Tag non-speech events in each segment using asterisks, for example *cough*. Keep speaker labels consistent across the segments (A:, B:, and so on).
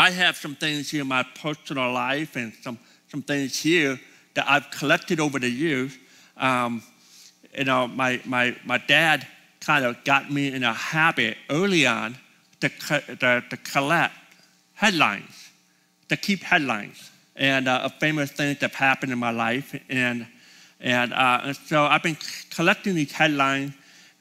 A: I have some things here in my personal life and some, some things here that I've collected over the years. Um, you know, my, my, my dad kind of got me in a habit early on to, co- to, to collect headlines, to keep headlines, and uh, of famous things that have happened in my life. And, and, uh, and so I've been collecting these headlines.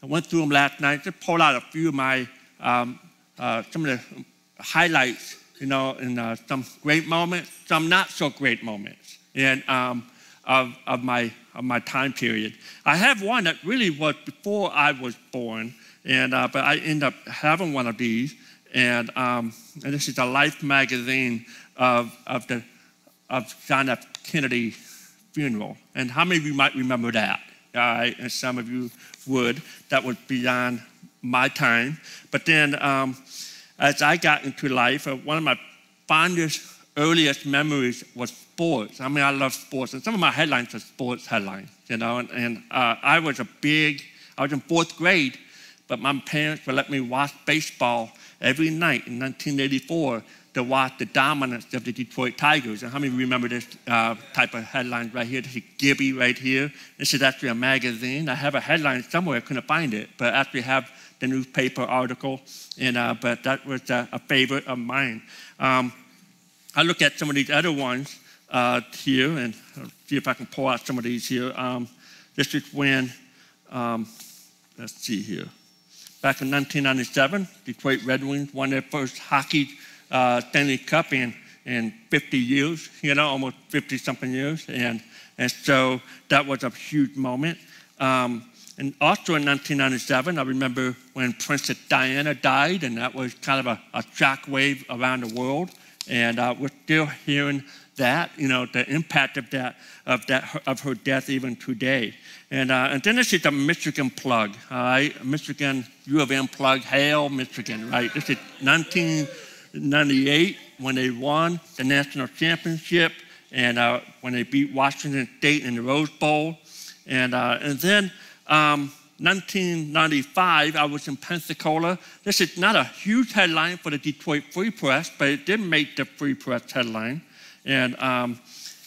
A: I went through them last night, just pulled out a few of my, um, uh, some of the highlights you know, in uh, some great moments, some not so great moments in, um, of, of, my, of my time period. I have one that really was before I was born, and, uh, but I end up having one of these. And, um, and this is a Life magazine of, of, the, of John F. Kennedy funeral. And how many of you might remember that? All right, and some of you would. That was beyond my time. But then um, as I got into life, uh, one of my fondest, earliest memories was sports. I mean, I love sports, and some of my headlines are sports headlines, you know. And, and uh, I was a big, I was in fourth grade, but my parents would let me watch baseball every night in 1984 to watch the dominance of the Detroit Tigers. And how many remember this uh, type of headline right here? This is Gibby right here. This is actually a magazine. I have a headline somewhere, I couldn't find it, but I actually have the newspaper article. And, uh, but that was uh, a favorite of mine. Um, I look at some of these other ones uh, here and see if I can pull out some of these here. Um, this is when, um, let's see here. Back in 1997, Detroit Red Wings won their first hockey uh, Stanley Cup in, in 50 years, you know, almost 50 something years. And, and so that was a huge moment. Um, and also in 1997, I remember when Princess Diana died, and that was kind of a, a shock wave around the world. And uh, we're still hearing that, you know, the impact of that, of that, of her death even today. And, uh, and then this is the Michigan plug, all right? Michigan U of M plug, hail Michigan, right? This is 1998 when they won the national championship and uh, when they beat Washington State in the Rose Bowl. And, uh, and then um, 1995, I was in Pensacola. This is not a huge headline for the Detroit Free Press, but it did make the Free Press headline. And, um,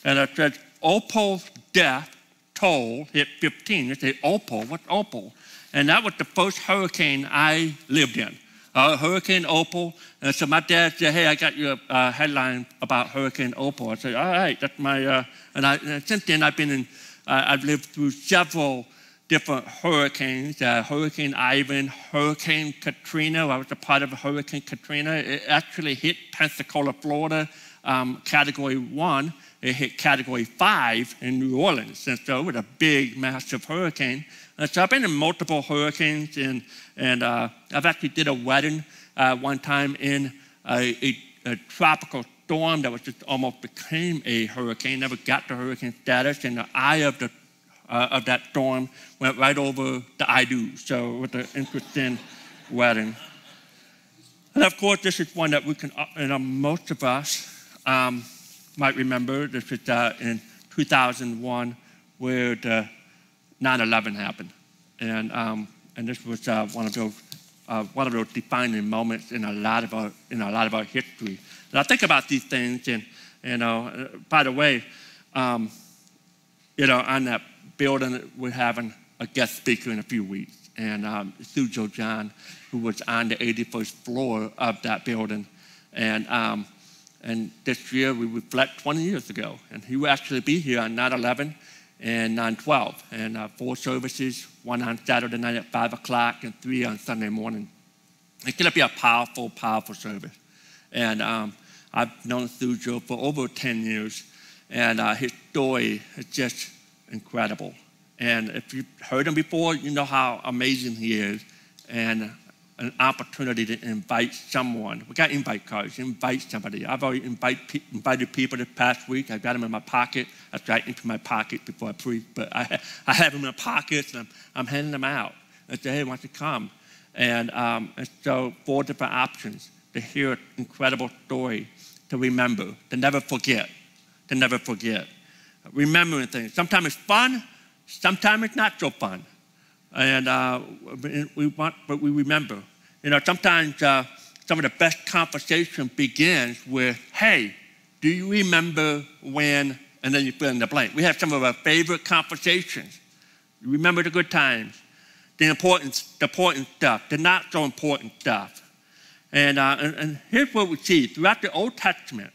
A: and I said, Opal's death toll hit 15. They say, Opal, what's Opal? And that was the first hurricane I lived in. Uh, hurricane Opal. And so my dad said, hey, I got you a uh, headline about Hurricane Opal. I said, all right, that's my, uh, and, I, and since then I've been in, uh, I've lived through several different hurricanes, uh, Hurricane Ivan, Hurricane Katrina. I was a part of Hurricane Katrina. It actually hit Pensacola, Florida, um, category one. It hit category five in New Orleans. And so it was a big, massive hurricane. And so I've been in multiple hurricanes, and, and uh, I've actually did a wedding uh, one time in a, a, a tropical storm that was just almost became a hurricane, never got to hurricane status. In the eye of the uh, of that storm went right over the I do. So with an interesting wedding. And of course, this is one that we can, uh, and uh, most of us um, might remember. This was uh, in 2001 where the 9/11 happened, and um, and this was uh, one of those uh, one of those defining moments in a lot of our in a lot of our history. And I think about these things, and you know, uh, by the way, um, you know, on that building, we're having a guest speaker in a few weeks. And um, Sujo John, who was on the 81st floor of that building. And, um, and this year we reflect 20 years ago. And he will actually be here on 9 11 and 9 12. And uh, four services, one on Saturday night at 5 o'clock and three on Sunday morning. It's going to be a powerful, powerful service. And um, I've known Sujo for over 10 years. And uh, his story is just incredible. And if you've heard him before, you know how amazing he is. And an opportunity to invite someone. We got invite cards. Invite somebody. I've already invite invited people this past week. I have got them in my pocket. I got into my pocket before I preach, but I, *laughs* I have them in my pockets and I'm, I'm handing them out. I say, hey, why don't you come? And, um, and so four different options to hear an incredible story, to remember, to never forget, to never forget remembering things. Sometimes it's fun, sometimes it's not so fun. And uh, we want, but we remember. You know, sometimes uh, some of the best conversation begins with, hey, do you remember when, and then you fill in the blank. We have some of our favorite conversations. Remember the good times, the important, the important stuff, the not so important stuff. And, uh, and, and here's what we see throughout the Old Testament.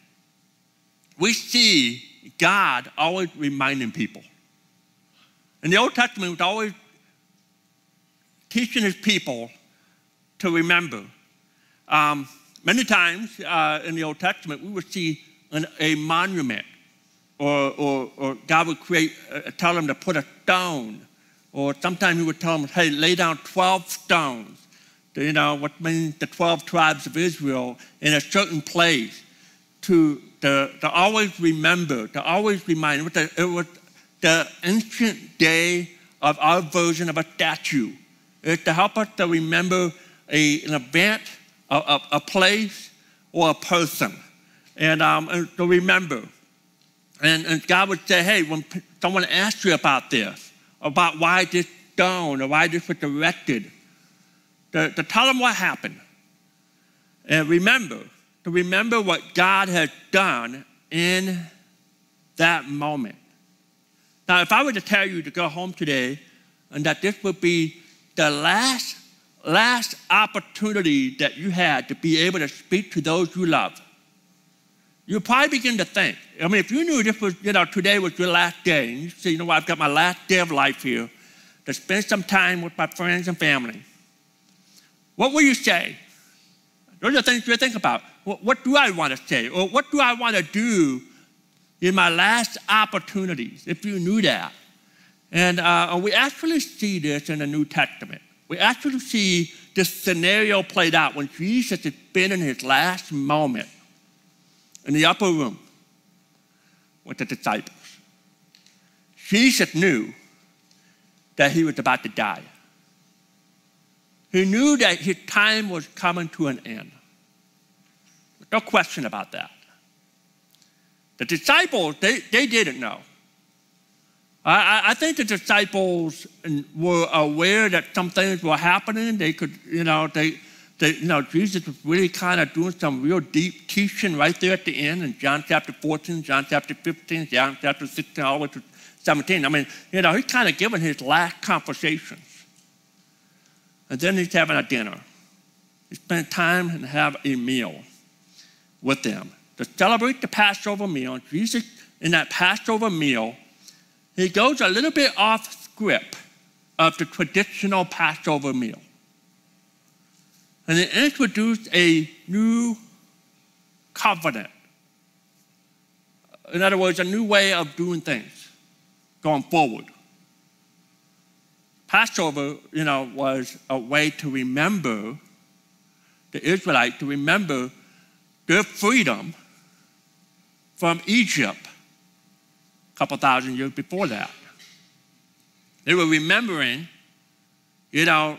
A: We see God always reminding people. And the Old Testament was always teaching his people to remember. Um, many times uh, in the Old Testament, we would see an, a monument, or, or, or God would create, uh, tell them to put a stone, or sometimes he would tell them, hey, lay down 12 stones, you know, what means the 12 tribes of Israel in a certain place to to, to always remember, to always remind. It was, the, it was the ancient day of our version of a statue. It's to help us to remember a, an event, a, a, a, place, or a person. And, um, and uh, to remember. And, and God would say, hey, when someone asks you about this, about why this stone or why this was erected, to, to tell them what happened. And remember, to remember what God has done in that moment. Now, if I were to tell you to go home today and that this would be the last, last opportunity that you had to be able to speak to those you love, you probably begin to think. I mean, if you knew this was, you know, today was your last day, and you say, you know what, I've got my last day of life here to spend some time with my friends and family, what will you say? Those are things we think about. What, what do I want to say? Or what do I want to do in my last opportunities, if you knew that? And uh, we actually see this in the New Testament. We actually see this scenario played out when Jesus has been in his last moment in the upper room with the disciples. Jesus knew that he was about to die. He knew that his time was coming to an end. No question about that. The disciples, they, they didn't know. I, I think the disciples were aware that some things were happening. They could, you know, they, they, you know, Jesus was really kind of doing some real deep teaching right there at the end in John chapter 14, John chapter 15, John chapter 16, all the way to 17. I mean, you know, he's kind of giving his last conversations. And then he's having a dinner. He spent time and have a meal with them to celebrate the Passover meal. Jesus, in that Passover meal, he goes a little bit off script of the traditional Passover meal. And he introduced a new covenant. In other words, a new way of doing things going forward. Passover, you know, was a way to remember the Israelites, to remember their freedom from Egypt a couple thousand years before that. They were remembering, you know,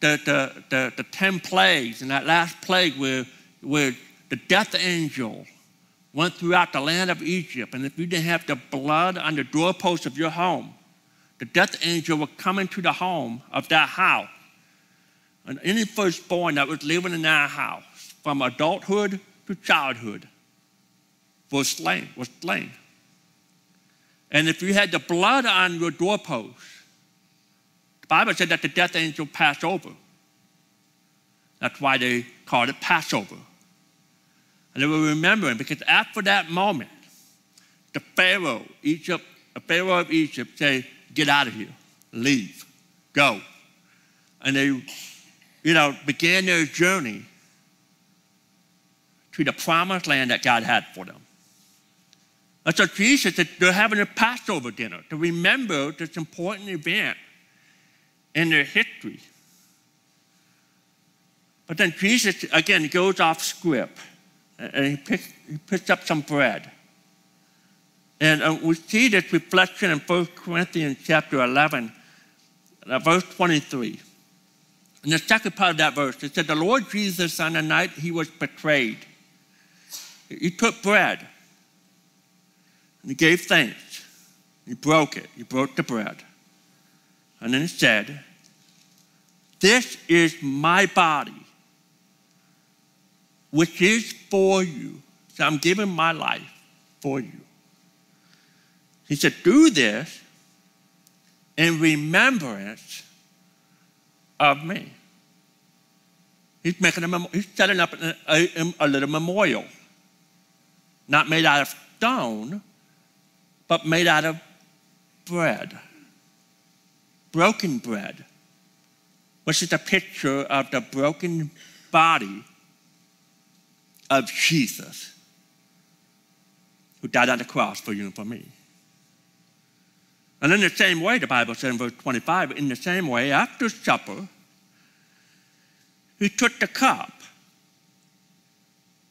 A: the, the, the, the 10 plagues and that last plague where, where the death angel went throughout the land of Egypt. And if you didn't have the blood on the doorpost of your home, the death angel would come into the home of that house. And any firstborn that was living in that house, from adulthood to childhood was slain, was slain. And if you had the blood on your doorpost, the Bible said that the death angel passed over. That's why they called it Passover. And they were remembering because after that moment, the Pharaoh, Egypt, the Pharaoh of Egypt said, get out of here, leave, go. And they, you know, began their journey to the promised land that God had for them. And so Jesus, they're having a Passover dinner to remember this important event in their history. But then Jesus, again, goes off script and he picks, he picks up some bread. And uh, we see this reflection in 1 Corinthians chapter 11, uh, verse 23. In the second part of that verse, it said, The Lord Jesus, on the night he was betrayed, he took bread and he gave thanks. He broke it. He broke the bread. And then he said, This is my body, which is for you. So I'm giving my life for you. He said, Do this in remembrance of me. He's making a, he's setting up a, a, a little memorial not made out of stone, but made out of bread, broken bread, which is a picture of the broken body of Jesus, who died on the cross for you and for me. And in the same way, the Bible says in verse 25, in the same way, after supper, he took the cup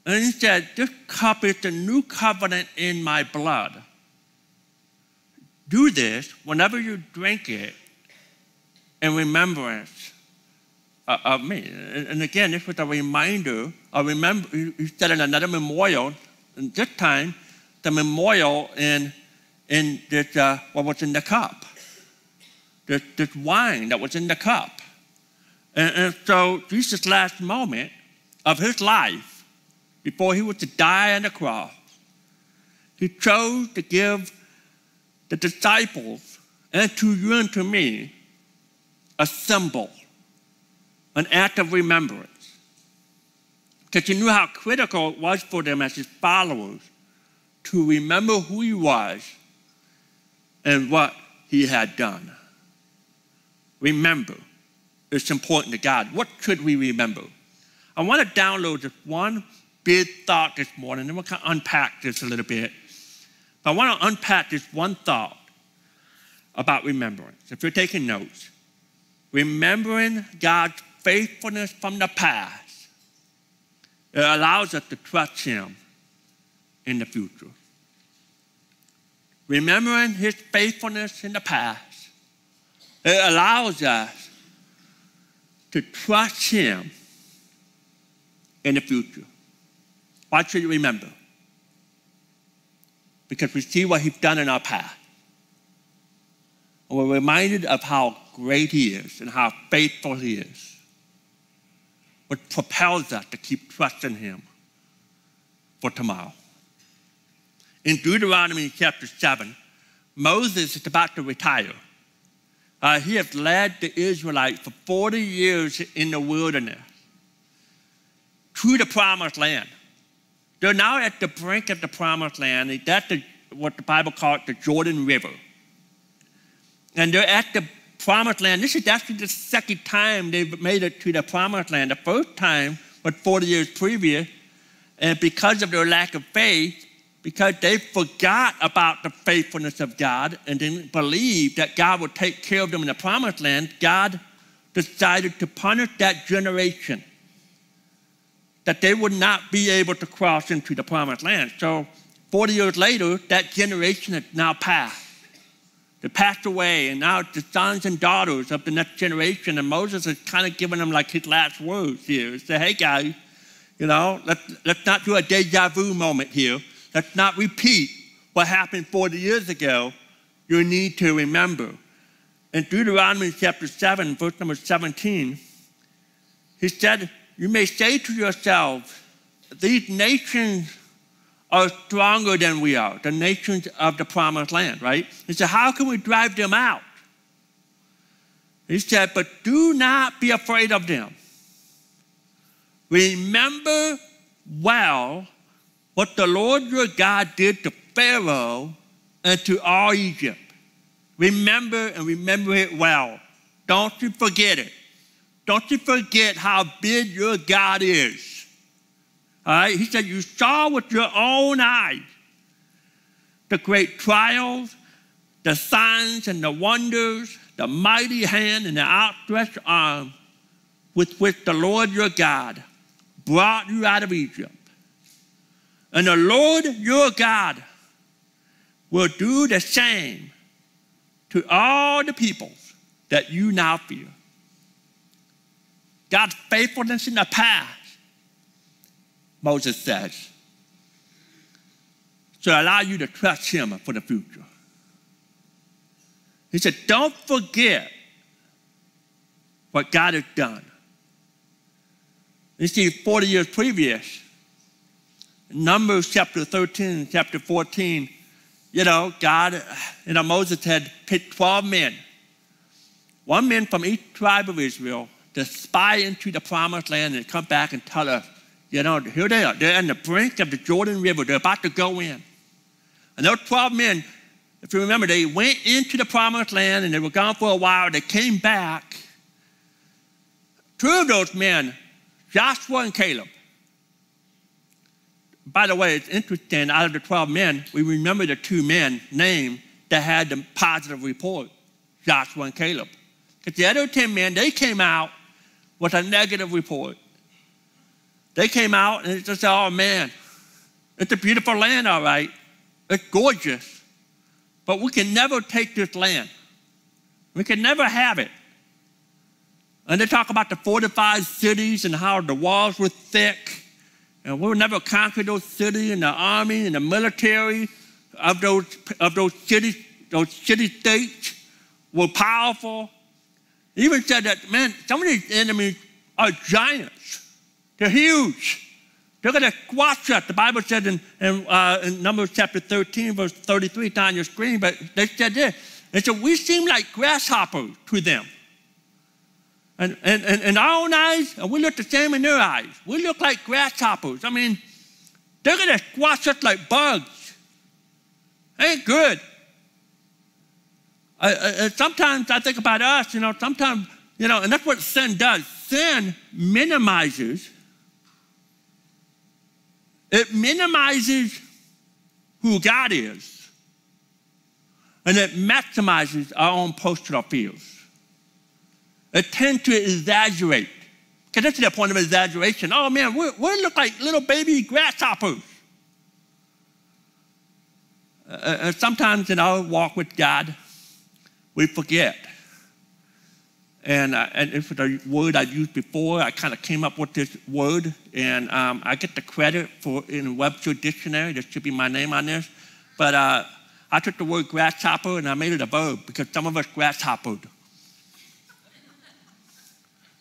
A: and Instead, this cup is the new covenant in my blood. Do this whenever you drink it in remembrance of me. And again, this was a reminder, a remember, said in another memorial, and this time, the memorial in, in this, uh, what was in the cup, this, this wine that was in the cup. and, and so, Jesus' last moment of his life before he was to die on the cross, he chose to give the disciples and to you and to me a symbol, an act of remembrance. Because he knew how critical it was for them as his followers to remember who he was and what he had done. Remember, it's important to God. What should we remember? I want to download just one big thought this morning, and we'll kind of unpack this a little bit. But I want to unpack this one thought about remembrance. If you're taking notes, remembering God's faithfulness from the past, it allows us to trust Him in the future. Remembering His faithfulness in the past, it allows us to trust Him in the future. Why should you remember? Because we see what He's done in our past. And we're reminded of how great He is and how faithful He is, which propels us to keep trusting Him for tomorrow. In Deuteronomy chapter 7, Moses is about to retire. Uh, he has led the Israelites for 40 years in the wilderness to the promised land. They're now at the brink of the promised land. That's the, what the Bible calls the Jordan River. And they're at the promised land. This is actually the second time they've made it to the promised land. The first time was 40 years previous. And because of their lack of faith, because they forgot about the faithfulness of God and didn't believe that God would take care of them in the promised land, God decided to punish that generation that they would not be able to cross into the promised land. So 40 years later, that generation has now passed. They passed away, and now the sons and daughters of the next generation, and Moses is kind of giving them like his last words here. He said, hey guys, you know, let let's not do a deja vu moment here. Let's not repeat what happened 40 years ago. You need to remember. In Deuteronomy chapter 7, verse number 17, he said, you may say to yourself, these nations are stronger than we are, the nations of the promised land, right? He said, How can we drive them out? He said, But do not be afraid of them. Remember well what the Lord your God did to Pharaoh and to all Egypt. Remember and remember it well. Don't you forget it. Don't you forget how big your God is. All right? He said, You saw with your own eyes the great trials, the signs and the wonders, the mighty hand and the outstretched arm with which the Lord your God brought you out of Egypt. And the Lord your God will do the same to all the peoples that you now fear. God's faithfulness in the past, Moses says, should allow you to trust Him for the future. He said, Don't forget what God has done. You see, 40 years previous, Numbers chapter 13, chapter 14, you know, God, you know, Moses had picked 12 men, one man from each tribe of Israel to spy into the promised land and come back and tell us, you know, here they are. They're on the brink of the Jordan River. They're about to go in. And those 12 men, if you remember, they went into the promised land and they were gone for a while. They came back. Two of those men, Joshua and Caleb. By the way, it's interesting, out of the 12 men, we remember the two men named that had the positive report, Joshua and Caleb. Because the other 10 men, they came out with a negative report. They came out and just said, oh man, it's a beautiful land, all right. It's gorgeous. But we can never take this land. We can never have it. And they talk about the fortified cities and how the walls were thick. And we would never conquer those cities and the army and the military of those, of those cities, those city states were powerful even said that, man, some of these enemies are giants. They're huge. They're going to squash us. The Bible said in, in, uh, in, Numbers chapter 13, verse 33, it's on your screen, but they said this. And so we seem like grasshoppers to them. And, and, and in our own eyes, and we look the same in their eyes. We look like grasshoppers. I mean, they're going to squash us like bugs. Ain't good. I, I, sometimes I think about us, you know, sometimes, you know, and that's what sin does. Sin minimizes, it minimizes who God is, and it maximizes our own personal fears. It tends to exaggerate. Because that's the point of exaggeration. Oh man, we, look like little baby grasshoppers. Uh, uh sometimes you know, walk with God, we forget. And, uh, and it's the word I used before. I kind of came up with this word, and um, I get the credit for in Webster Dictionary. There should be my name on this. But uh, I took the word grasshopper and I made it a verb because some of us grasshoppered.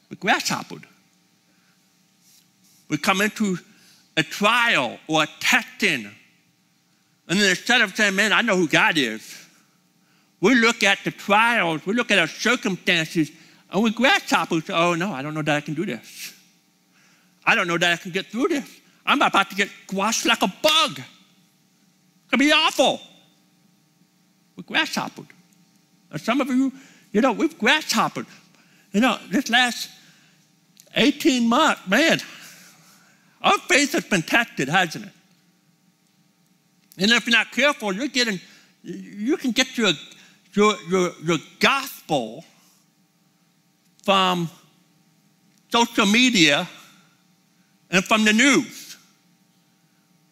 A: we grasshoppered. We come into a trial or a testing, and then instead of saying, Man, I know who God is, we look at the trials, we look at our circumstances, and we grasshoppers, oh no, I don't know that I can do this. I don't know that I can get through this. I'm about to get squashed like a bug. It will be awful. we grasshoppered. And some of you, you know, we've grasshoppered. You know, this last 18 months, man, our faith has been tested, hasn't it? And if you're not careful, you're getting, you can get to a your, your, your gospel from social media and from the news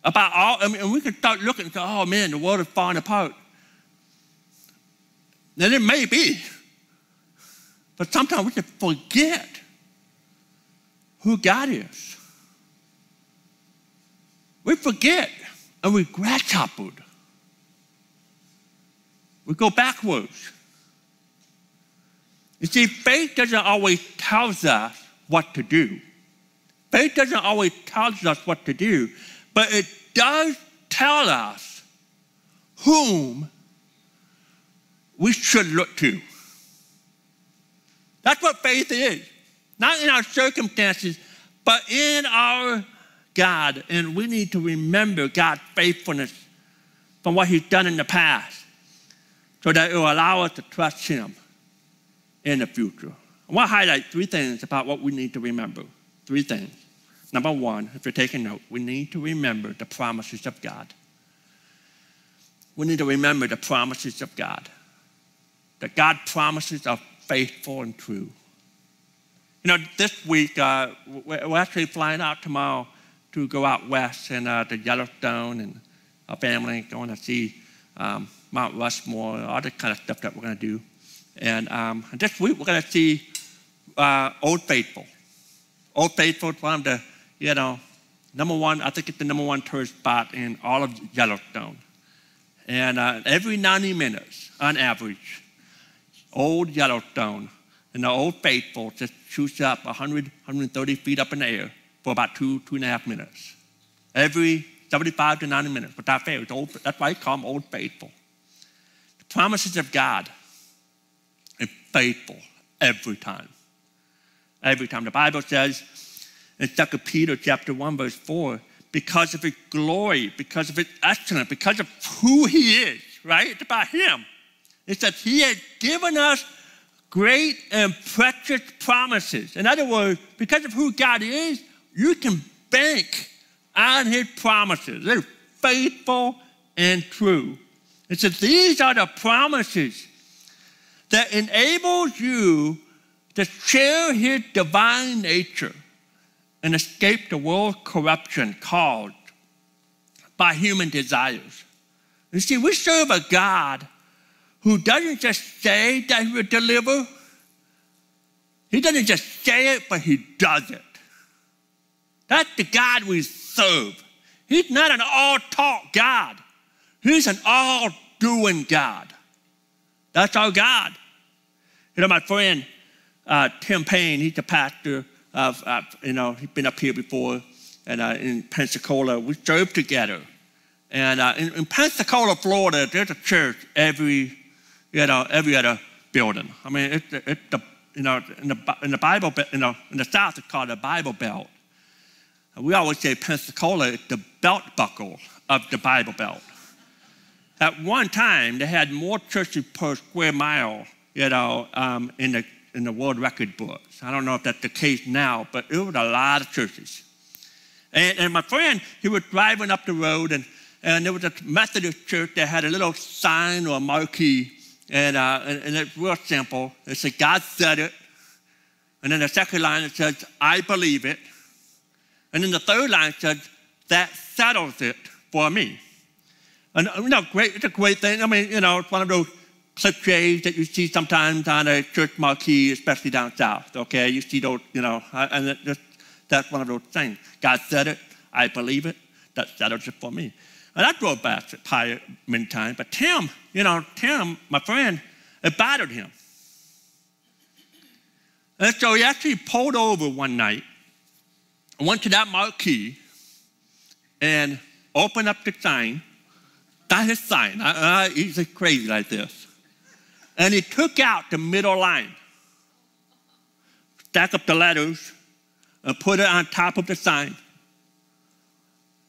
A: about all, I mean, and we can start looking and say, oh man, the world is falling apart. Then it may be, but sometimes we can forget who God is. We forget and we grasshoppled we go backwards. You see, faith doesn't always tell us what to do. Faith doesn't always tell us what to do, but it does tell us whom we should look to. That's what faith is. Not in our circumstances, but in our God. And we need to remember God's faithfulness from what He's done in the past so that it will allow us to trust Him in the future. I want to highlight three things about what we need to remember. Three things. Number one, if you're taking note, we need to remember the promises of God. We need to remember the promises of God. That God promises are faithful and true. You know, this week, uh, we're actually flying out tomorrow to go out west and uh, to Yellowstone and our family going to see um, Mount Rushmore, all the kind of stuff that we're going to do. And um, this week we're going to see uh, Old Faithful. Old Faithful is one of the, you know, number one, I think it's the number one tourist spot in all of Yellowstone. And uh, every 90 minutes, on average, Old Yellowstone and the Old Faithful just shoots up 100, 130 feet up in the air for about two, two and a half minutes. Every 75 to 90 minutes without fail. It's old, that's why it's called Old Faithful promises of God are faithful every time. Every time. The Bible says in 2 Peter chapter 1, verse 4, because of his glory, because of his excellence, because of who he is, right? It's about him. It says he has given us great and precious promises. In other words, because of who God is, you can bank on his promises. They're faithful and true. It says, These are the promises that enables you to share his divine nature and escape the world corruption caused by human desires. You see, we serve a God who doesn't just say that he will deliver, he doesn't just say it, but he does it. That's the God we serve. He's not an all talk God, he's an all doing God. That's our God. You know, my friend uh, Tim Payne, he's a pastor of, uh, you know, he's been up here before and uh, in Pensacola. We served together. And uh, in, in, Pensacola, Florida, there's a church every, you know, every other building. I mean, it's, the, it's the you know, in the, in the Bible, you know, in the South, it's called the Bible Belt. We always say Pensacola is the belt buckle of the Bible Belt. At one time, they had more churches per square mile, you know, um, in, the, in the world record books. I don't know if that's the case now, but it was a lot of churches. And, and my friend, he was driving up the road, and, and there was a Methodist church that had a little sign or a marquee, and, uh, and, and it's real simple. It said, God said it. And then the second line, it says, I believe it. And then the third line says, that settles it for me. And you know, great, it's a great thing. I mean, you know, it's one of those cliches that you see sometimes on a church marquee, especially down south. Okay, you see those, you know, and it just, that's one of those things. God said it, I believe it. That settles it for me. And I drove back to Pyre many times, but Tim, you know, Tim, my friend, it bothered him. And so he actually pulled over one night, went to that marquee, and opened up the sign that's his sign. he's uh, uh, crazy like this. And he took out the middle line, stack up the letters, and put it on top of the sign.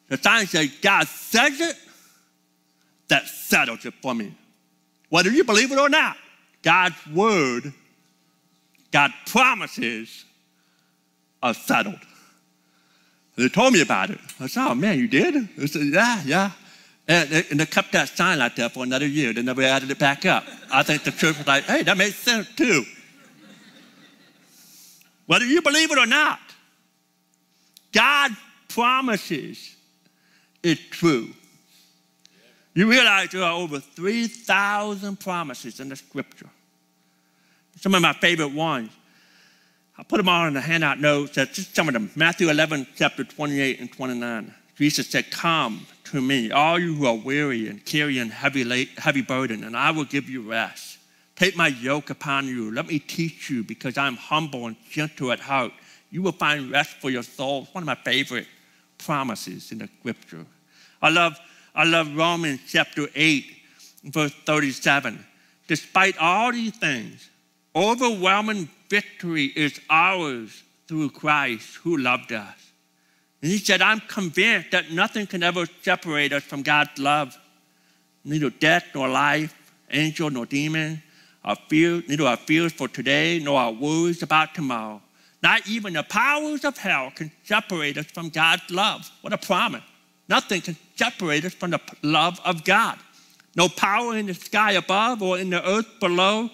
A: The sign says, God says it, that settles it for me. Whether you believe it or not, God's word, God's promises are settled. They told me about it. I said, oh man, you did? I said, yeah, yeah. And they kept that sign like that for another year. They never added it back up. I think the church was like, hey, that makes sense too. Whether you believe it or not, God promises is true. You realize there are over 3,000 promises in the scripture. Some of my favorite ones. I put them all in the handout notes. That's just some of them. Matthew 11, chapter 28 and 29. Jesus said, Come to me, all you who are weary and carrying heavy, heavy burden, and I will give you rest. Take my yoke upon you. Let me teach you, because I am humble and gentle at heart. You will find rest for your souls. One of my favorite promises in the scripture. I love, I love Romans chapter 8, verse 37. Despite all these things, overwhelming victory is ours through Christ who loved us. And he said, I'm convinced that nothing can ever separate us from God's love. Neither death nor life, angel nor demon, our fear, neither our fears for today nor our worries about tomorrow. Not even the powers of hell can separate us from God's love. What a promise. Nothing can separate us from the love of God. No power in the sky above or in the earth below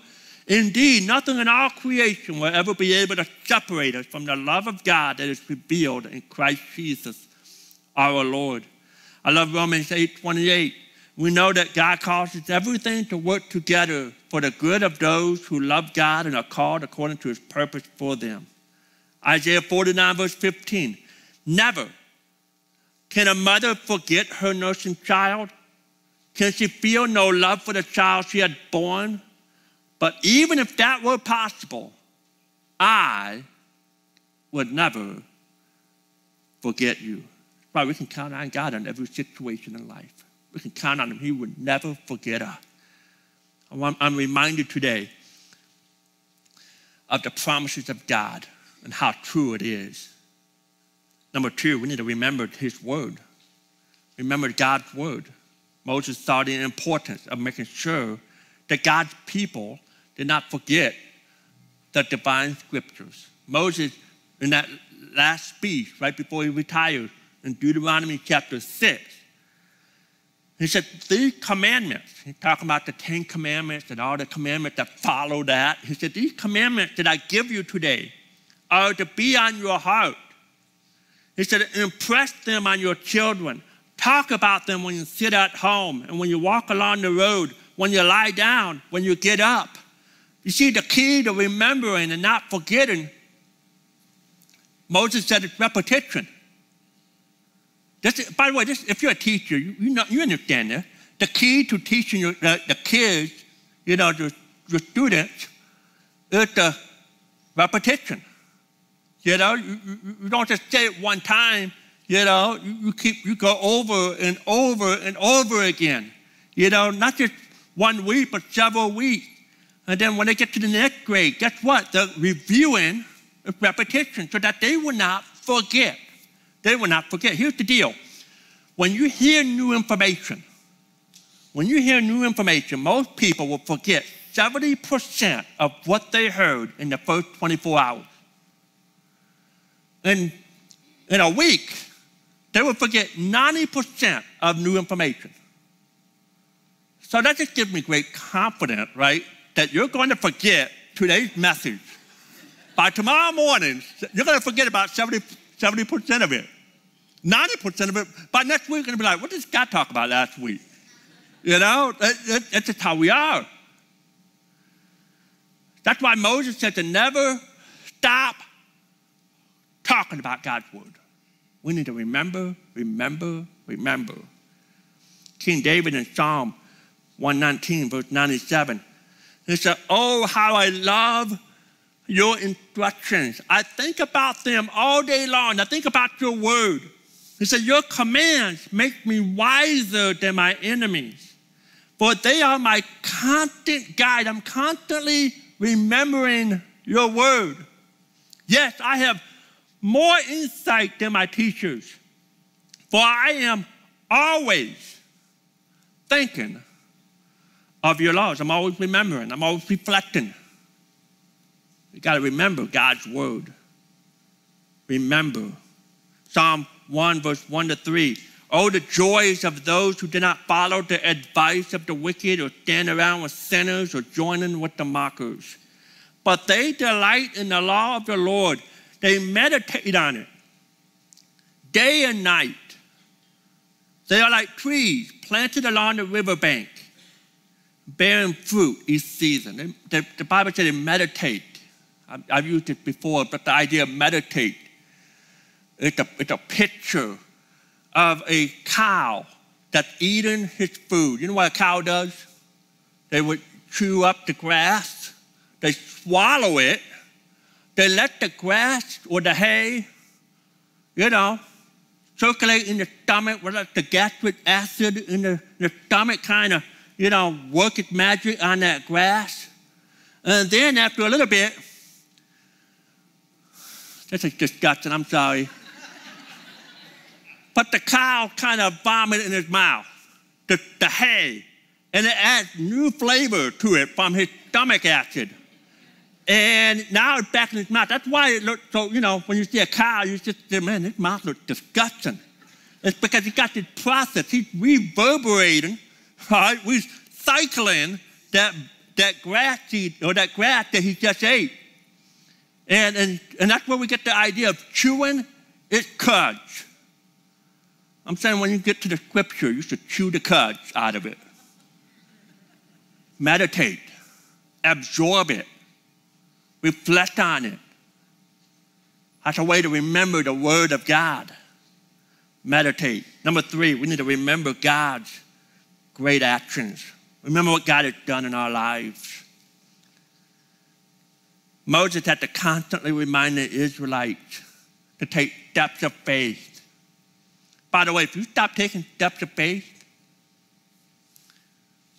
A: Indeed, nothing in all creation will ever be able to separate us from the love of God that is revealed in Christ Jesus, our Lord. I love Romans 8 28. We know that God causes everything to work together for the good of those who love God and are called according to his purpose for them. Isaiah 49, verse 15. Never can a mother forget her nursing child. Can she feel no love for the child she had born but even if that were possible, I would never forget you. But we can count on God in every situation in life. We can count on Him. He would never forget us. I'm reminded today of the promises of God and how true it is. Number two, we need to remember His word. Remember God's word. Moses saw the importance of making sure that God's people did not forget the divine scriptures. Moses, in that last speech, right before he retired, in Deuteronomy chapter 6, he said, These commandments, he's talking about the Ten Commandments and all the commandments that follow that. He said, These commandments that I give you today are to be on your heart. He said, Impress them on your children. Talk about them when you sit at home and when you walk along the road, when you lie down, when you get up. You see, the key to remembering and not forgetting, Moses said it's repetition. This, by the way, this, if you're a teacher, you, you, know, you understand this. The key to teaching your, the, the, kids, you know, the, the students, is the repetition. You know, you, you, you, don't just say it one time, you know, you, you keep, you go over and over and over again. You know, not just one week, but several weeks. And then when they get to the next grade, guess what? They're reviewing repetition so that they will not forget. They will not forget. Here's the deal. When you hear new information, when you hear new information, most people will forget 70% of what they heard in the first 24 hours. In, in a week, they will forget 90% of new information. So that just gives me great confidence, right? that you're going to forget today's message. By tomorrow morning, you're going to forget about 70, percent of it. 90% of it, by next week, you're going to be like, what did Scott talk about last week? You know, that's just how we are. That's why Moses said to never stop talking about God's word. We need to remember, remember, remember. King David in Psalm 119, verse 97 he said, Oh, how I love your instructions. I think about them all day long. I think about your word. He said, Your commands make me wiser than my enemies, for they are my constant guide. I'm constantly remembering your word. Yes, I have more insight than my teachers, for I am always thinking of your laws. I'm always remembering, I'm always reflecting. You got to remember God's word. Remember. Psalm 1, verse 1 to 3. Oh, the joys of those who do not follow the advice of the wicked or stand around with sinners or joining with the mockers. But they delight in the law of the Lord. They meditate on it day and night. They are like trees planted along the riverbank bearing fruit each season. The, the Bible says meditate. I've, I've used it before, but the idea of meditate, it's a, it's a picture of a cow that's eating his food. You know what a cow does? They would chew up the grass, they swallow it, they let the grass or the hay, you know, circulate in the stomach, whether it's the gastric acid in the, in the stomach kind of you know, working magic on that grass. And then after a little bit, this is disgusting, I'm sorry. but the cow kind of vomited in his mouth, the, the hay, and it adds new flavor to it from his stomach acid. And now it's back in his mouth. That's why it looks so, you know, when you see a cow, you just say, man, his mouth looks disgusting. It's because he got this process. He's reverberating all right, we're cycling that, that grass seed or that grass that he just ate. And, and, and that's where we get the idea of chewing It cuds. I'm saying when you get to the scripture, you should chew the cuds out of it. Meditate, absorb it, reflect on it. That's a way to remember the Word of God. Meditate. Number three, we need to remember God's great actions. Remember what God has done in our lives. Moses had to constantly remind the Israelites to take steps of faith. By the way, if you stop taking steps of faith,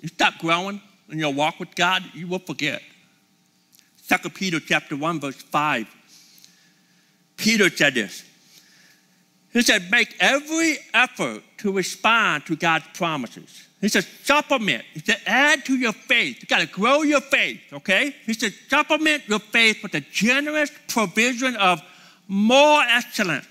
A: you stop growing in your walk with God, you will forget. Second Peter chapter 1, verse 5. Peter said this. He said, make every effort to respond to God's promises he says, supplement. He said, add to your faith. You got to grow your faith, okay? He said, supplement your faith with a generous provision of more excellence.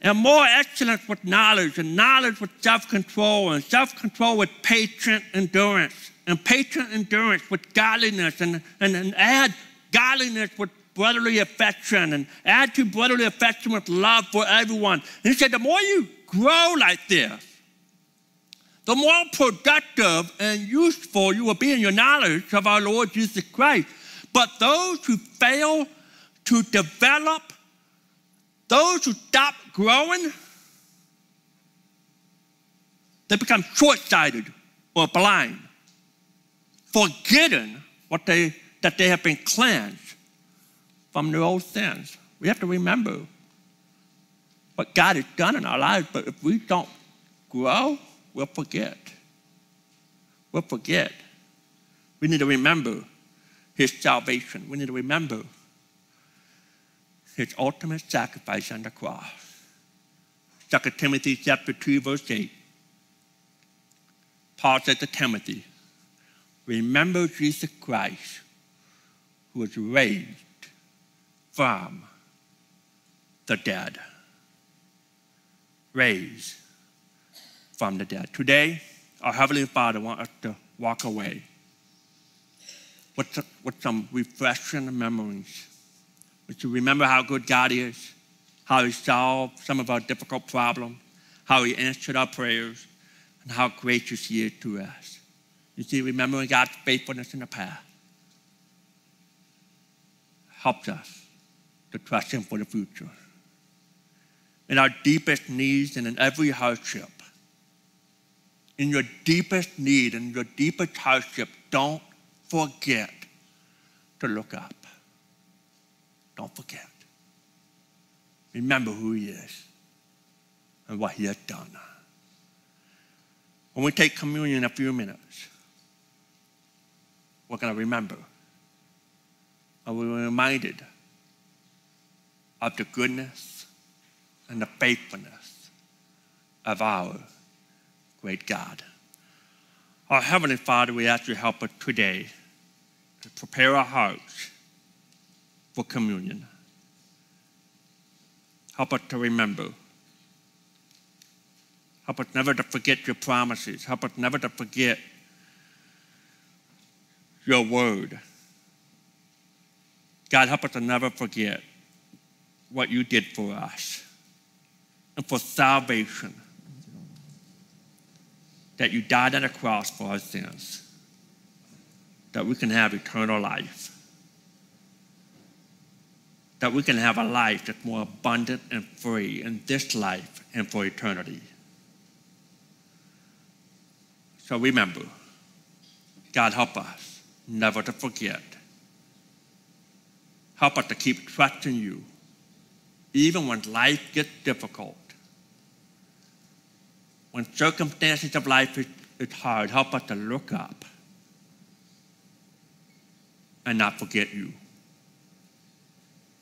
A: And more excellence with knowledge, and knowledge with self control, and self control with patient endurance, and patient endurance with godliness, and, and, and add godliness with brotherly affection, and add to brotherly affection with love for everyone. And he said, the more you grow like this, the more productive and useful you will be in your knowledge of our Lord Jesus Christ. But those who fail to develop, those who stop growing, they become short sighted or blind, forgetting what they, that they have been cleansed from their old sins. We have to remember what God has done in our lives, but if we don't grow, we'll forget. We'll forget. We need to remember his salvation. We need to remember his ultimate sacrifice on the cross. 2 Timothy chapter 2, verse 8. Paul said to Timothy, Remember Jesus Christ, who was raised from the dead. Raised from the dead. Today, our Heavenly Father wants us to walk away with, with some refreshing memories, with to remember how good God is, how He solved some of our difficult problems, how He answered our prayers, and how gracious He is to us. You see, remembering God's faithfulness in the past helps us to trust Him for the future. In our deepest needs and in every hardship, in your deepest need and your deepest hardship, don't forget to look up. Don't forget. Remember who He is and what He has done. When we take communion in a few minutes, we're going to remember. And we reminded of the goodness and the faithfulness of our great God. Our Heavenly Father, we ask you help us today to prepare our hearts for communion. Help us to remember. Help us never to forget your promises. Help us never to forget your word. God, help us to never forget what you did for us and for salvation that you died on the cross for our sins, that we can have eternal life, that we can have a life that's more abundant and free in this life and for eternity. So remember, God help us never to forget. Help us to keep trusting you, even when life gets difficult when circumstances of life is, is hard, help us to look up and not forget you.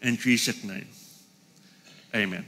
A: In Jesus' name, amen.